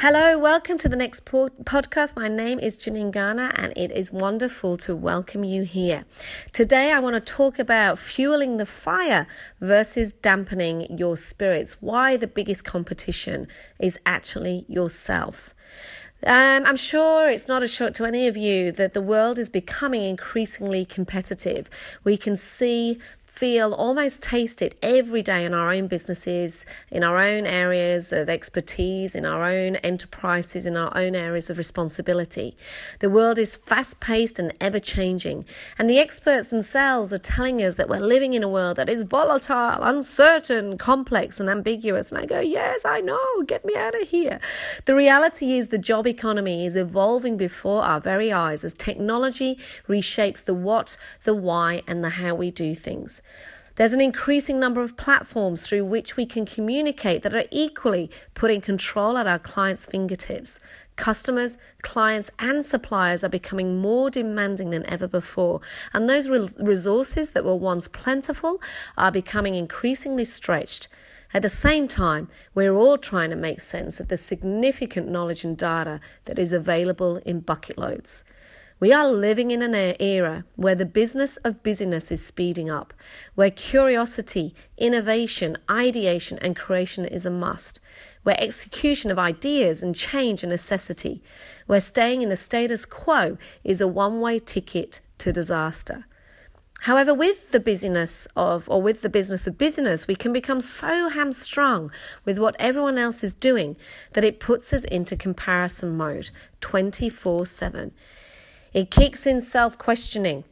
Hello, welcome to the next po- podcast. My name is Janine Garner, and it is wonderful to welcome you here. Today, I want to talk about fueling the fire versus dampening your spirits. Why the biggest competition is actually yourself. Um, I'm sure it's not a shock to any of you that the world is becoming increasingly competitive. We can see feel, almost taste it every day in our own businesses, in our own areas of expertise, in our own enterprises, in our own areas of responsibility. The world is fast paced and ever changing, and the experts themselves are telling us that we're living in a world that is volatile, uncertain, complex, and ambiguous. And I go, Yes, I know, get me out of here. The reality is the job economy is evolving before our very eyes as technology reshapes the what, the why, and the how we do things. There's an increasing number of platforms through which we can communicate that are equally putting control at our clients' fingertips. Customers, clients, and suppliers are becoming more demanding than ever before, and those re- resources that were once plentiful are becoming increasingly stretched. At the same time, we're all trying to make sense of the significant knowledge and data that is available in bucket loads. We are living in an era where the business of busyness is speeding up, where curiosity, innovation, ideation, and creation is a must, where execution of ideas and change a necessity, where staying in the status quo is a one way ticket to disaster. However, with the busyness of, or with the business of business, we can become so hamstrung with what everyone else is doing that it puts us into comparison mode 24 7. It kicks in self questioning,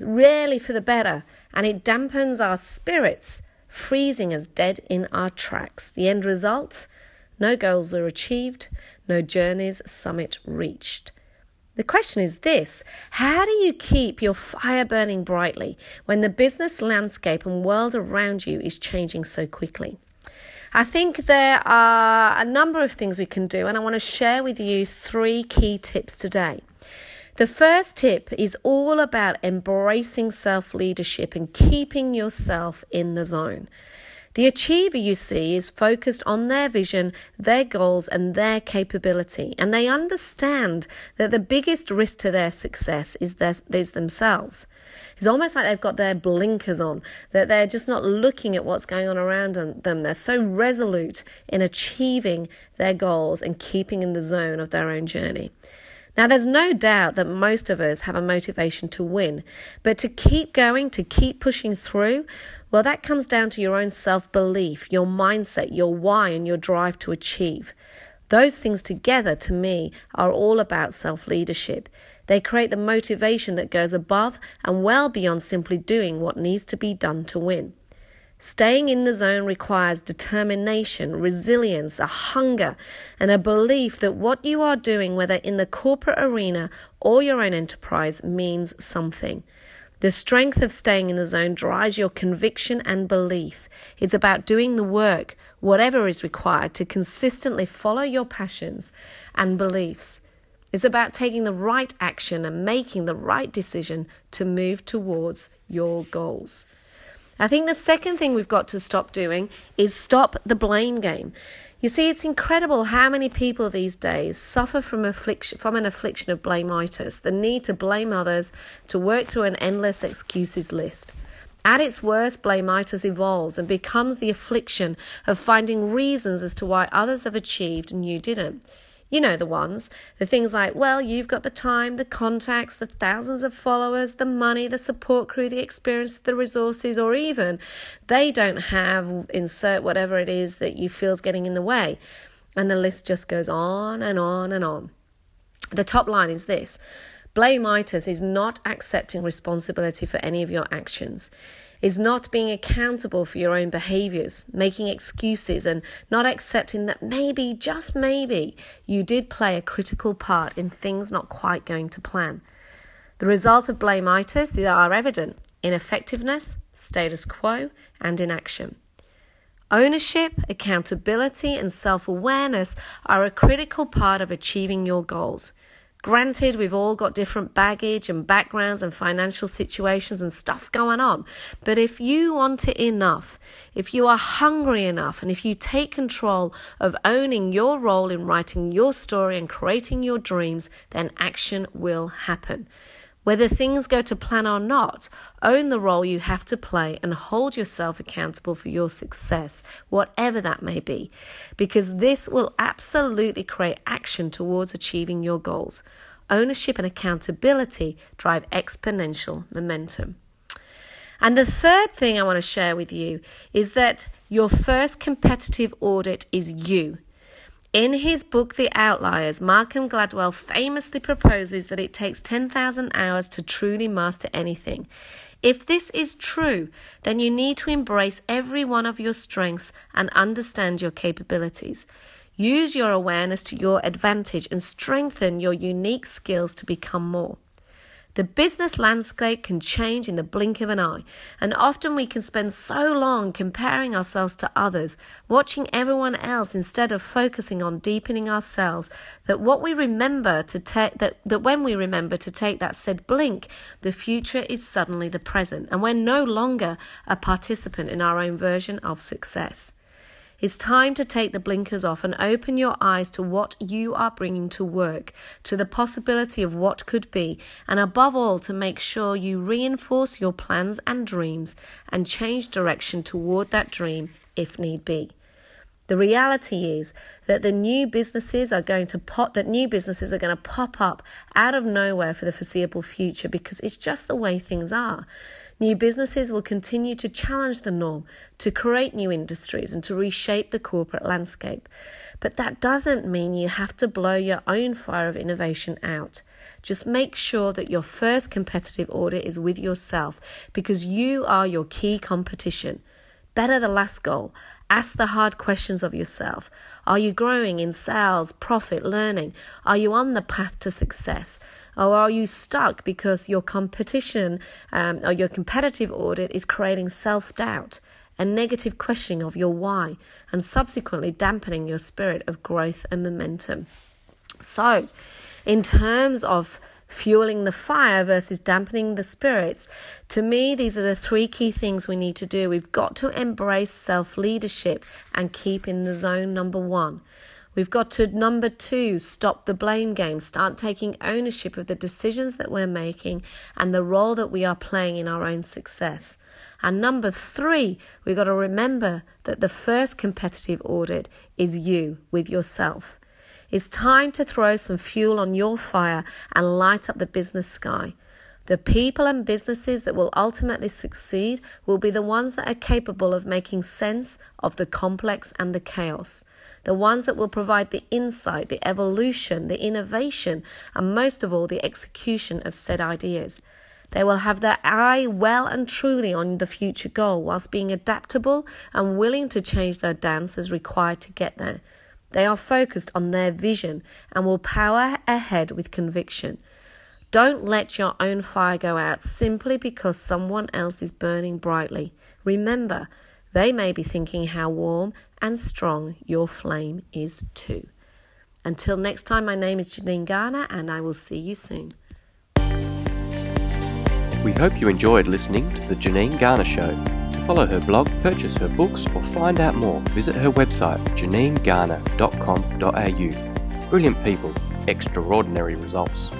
rarely for the better, and it dampens our spirits, freezing us dead in our tracks. The end result? No goals are achieved, no journey's summit reached. The question is this How do you keep your fire burning brightly when the business landscape and world around you is changing so quickly? I think there are a number of things we can do, and I want to share with you three key tips today. The first tip is all about embracing self leadership and keeping yourself in the zone. The achiever you see is focused on their vision, their goals, and their capability, and they understand that the biggest risk to their success is, their, is themselves. It's almost like they've got their blinkers on, that they're just not looking at what's going on around them. They're so resolute in achieving their goals and keeping in the zone of their own journey. Now, there's no doubt that most of us have a motivation to win, but to keep going, to keep pushing through, well, that comes down to your own self belief, your mindset, your why, and your drive to achieve. Those things together, to me, are all about self leadership. They create the motivation that goes above and well beyond simply doing what needs to be done to win. Staying in the zone requires determination, resilience, a hunger, and a belief that what you are doing, whether in the corporate arena or your own enterprise, means something. The strength of staying in the zone drives your conviction and belief. It's about doing the work, whatever is required, to consistently follow your passions and beliefs. It's about taking the right action and making the right decision to move towards your goals. I think the second thing we've got to stop doing is stop the blame game. You see, it's incredible how many people these days suffer from affliction, from an affliction of blameitis, the need to blame others, to work through an endless excuses list. At its worst, blameitis evolves and becomes the affliction of finding reasons as to why others have achieved and you didn't. You know the ones. The things like, well, you've got the time, the contacts, the thousands of followers, the money, the support crew, the experience, the resources, or even they don't have, insert whatever it is that you feel is getting in the way. And the list just goes on and on and on. The top line is this Blameitis is not accepting responsibility for any of your actions is not being accountable for your own behaviors, making excuses, and not accepting that maybe, just maybe, you did play a critical part in things not quite going to plan. The results of blameitis are evident ineffectiveness, status quo, and inaction. Ownership, accountability, and self awareness are a critical part of achieving your goals. Granted, we've all got different baggage and backgrounds and financial situations and stuff going on. But if you want it enough, if you are hungry enough, and if you take control of owning your role in writing your story and creating your dreams, then action will happen. Whether things go to plan or not, own the role you have to play and hold yourself accountable for your success, whatever that may be, because this will absolutely create action towards achieving your goals. Ownership and accountability drive exponential momentum. And the third thing I want to share with you is that your first competitive audit is you. In his book, The Outliers, Malcolm Gladwell famously proposes that it takes 10,000 hours to truly master anything. If this is true, then you need to embrace every one of your strengths and understand your capabilities. Use your awareness to your advantage and strengthen your unique skills to become more. The business landscape can change in the blink of an eye, and often we can spend so long comparing ourselves to others, watching everyone else instead of focusing on deepening ourselves, that what we remember to take that, that when we remember to take that said blink, the future is suddenly the present, and we're no longer a participant in our own version of success. It's time to take the blinkers off and open your eyes to what you are bringing to work, to the possibility of what could be, and above all, to make sure you reinforce your plans and dreams and change direction toward that dream if need be. The reality is that the new businesses are going to pop that new businesses are going to pop up out of nowhere for the foreseeable future because it's just the way things are. New businesses will continue to challenge the norm, to create new industries, and to reshape the corporate landscape. But that doesn't mean you have to blow your own fire of innovation out. Just make sure that your first competitive audit is with yourself because you are your key competition. Better the last goal. Ask the hard questions of yourself. Are you growing in sales, profit, learning? Are you on the path to success? Or are you stuck because your competition um, or your competitive audit is creating self doubt, and negative questioning of your why, and subsequently dampening your spirit of growth and momentum? So, in terms of fueling the fire versus dampening the spirits. To me, these are the three key things we need to do. We've got to embrace self leadership and keep in the zone number one. We've got to, number two, stop the blame game, start taking ownership of the decisions that we're making and the role that we are playing in our own success. And number three, we've got to remember that the first competitive audit is you with yourself. It's time to throw some fuel on your fire and light up the business sky. The people and businesses that will ultimately succeed will be the ones that are capable of making sense of the complex and the chaos the ones that will provide the insight, the evolution, the innovation, and most of all, the execution of said ideas. They will have their eye well and truly on the future goal, whilst being adaptable and willing to change their dance as required to get there. They are focused on their vision and will power ahead with conviction. Don't let your own fire go out simply because someone else is burning brightly. Remember, they may be thinking how warm and strong your flame is too. Until next time, my name is Janine Garner, and I will see you soon. We hope you enjoyed listening to The Janine Garner Show. To follow her blog, purchase her books, or find out more, visit her website, janinegarner.com.au. Brilliant people, extraordinary results.